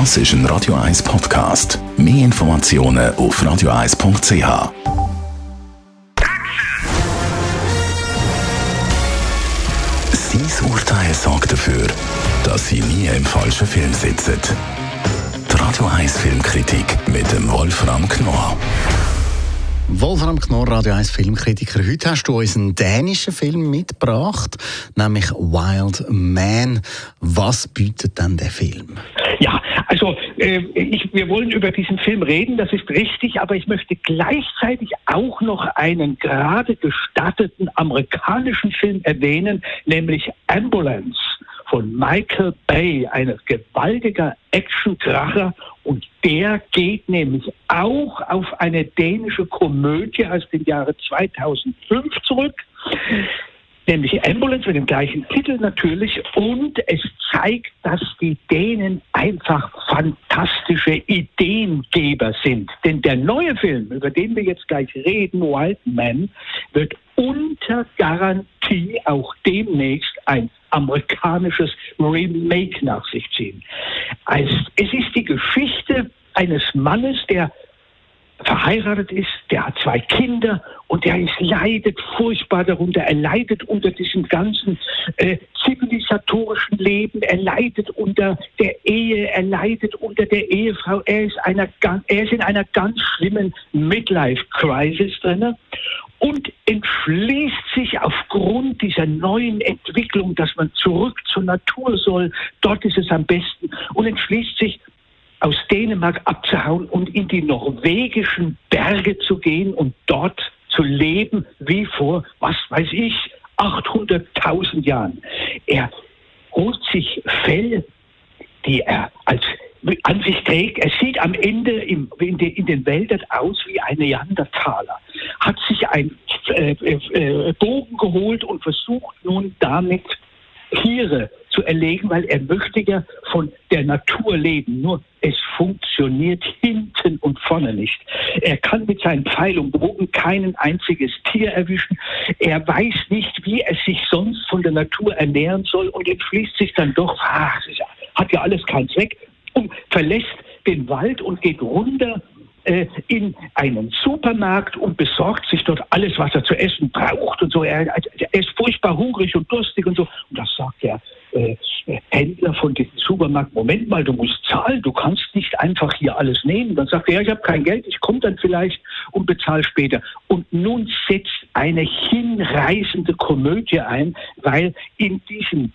Das ist ein Radio 1 Podcast. Mehr Informationen auf radio1.ch. Sein Urteil sorgt dafür, dass Sie nie im falschen Film sitzen. Die Radio 1 Filmkritik mit dem Wolfram Knorr. Wolfram Knorr, Radio 1 Filmkritiker. Heute hast du uns einen dänischen Film mitgebracht, nämlich Wild Man. Was bietet denn der Film? Ja, also äh, ich, wir wollen über diesen Film reden, das ist richtig, aber ich möchte gleichzeitig auch noch einen gerade gestarteten amerikanischen Film erwähnen, nämlich Ambulance von Michael Bay, ein gewaltiger Action-Kracher und der geht nämlich auch auf eine dänische Komödie aus dem Jahre 2005 zurück nämlich Ambulance mit dem gleichen Titel natürlich. Und es zeigt, dass die Dänen einfach fantastische Ideengeber sind. Denn der neue Film, über den wir jetzt gleich reden, Wild Man, wird unter Garantie auch demnächst ein amerikanisches Remake nach sich ziehen. Es ist die Geschichte eines Mannes, der verheiratet ist, der hat zwei Kinder und der ist, leidet furchtbar darunter. Er leidet unter diesem ganzen äh, zivilisatorischen Leben, er leidet unter der Ehe, er leidet unter der Ehefrau. Er ist, einer, er ist in einer ganz schlimmen Midlife-Crisis drin und entschließt sich aufgrund dieser neuen Entwicklung, dass man zurück zur Natur soll, dort ist es am besten, und entschließt sich, aus Dänemark abzuhauen und in die norwegischen Berge zu gehen und dort zu leben wie vor, was weiß ich, 800.000 Jahren. Er holt sich Fell, die er als an sich trägt. Er sieht am Ende im, in, de, in, den Wäldern aus wie ein Neandertaler. Hat sich ein äh, äh, Bogen geholt und versucht nun damit Tiere zu erlegen, weil er möchte ja von der Natur leben. Nur es funktioniert hinten und vorne nicht. Er kann mit seinen Pfeil und Bogen kein einziges Tier erwischen. Er weiß nicht, wie er sich sonst von der Natur ernähren soll und entschließt sich dann doch, ach, hat ja alles keinen Zweck, und verlässt den Wald und geht runter äh, in einen Supermarkt und besorgt sich dort alles, was er zu essen braucht und so. Er, er ist furchtbar hungrig und durstig und so. Und das sagt der äh, Händler von diesem Supermarkt, Moment mal, du musst zahlen, du kannst nicht einfach hier alles nehmen. Dann sagt er, ja, ich habe kein Geld, ich komme dann vielleicht und bezahle später. Und nun setzt eine hinreißende Komödie ein, weil in diesem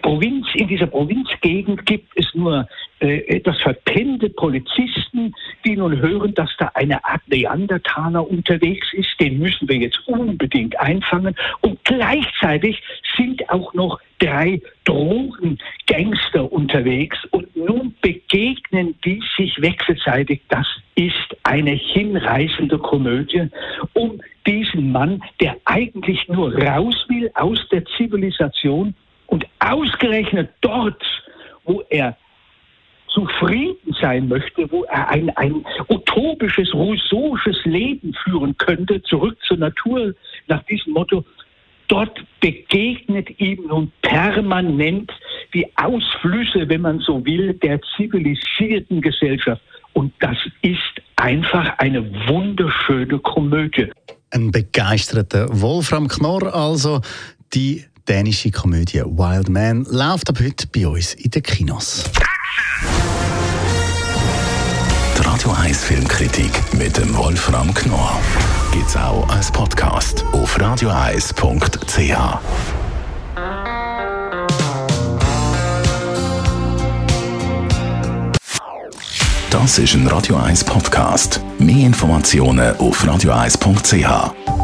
Provinz, in dieser Provinzgegend gibt es nur äh, etwas verpennte Polizisten, die nun hören, dass da eine Art Neandertaler unterwegs ist. Den müssen wir jetzt unbedingt einfangen. Und gleichzeitig sind auch noch drei Drogengangster unterwegs. Und nun begegnen die sich wechselseitig. Das ist eine hinreißende Komödie, um diesen Mann, der eigentlich nur raus will aus der Zivilisation, und ausgerechnet dort, wo er zufrieden sein möchte, wo er ein, ein utopisches, rousseauisches Leben führen könnte, zurück zur Natur, nach diesem Motto, dort begegnet ihm nun permanent die Ausflüsse, wenn man so will, der zivilisierten Gesellschaft. Und das ist einfach eine wunderschöne Komödie. Ein begeisterter Wolfram Knorr also, die dänische Komödie Wild Man läuft ab heute bei uns in den Kinos. Die Radio 1 Filmkritik mit dem Wolfram Knorr gibt es auch als Podcast auf radioeis.ch. Das ist ein Radio 1 Podcast. Mehr Informationen auf radioeis.ch.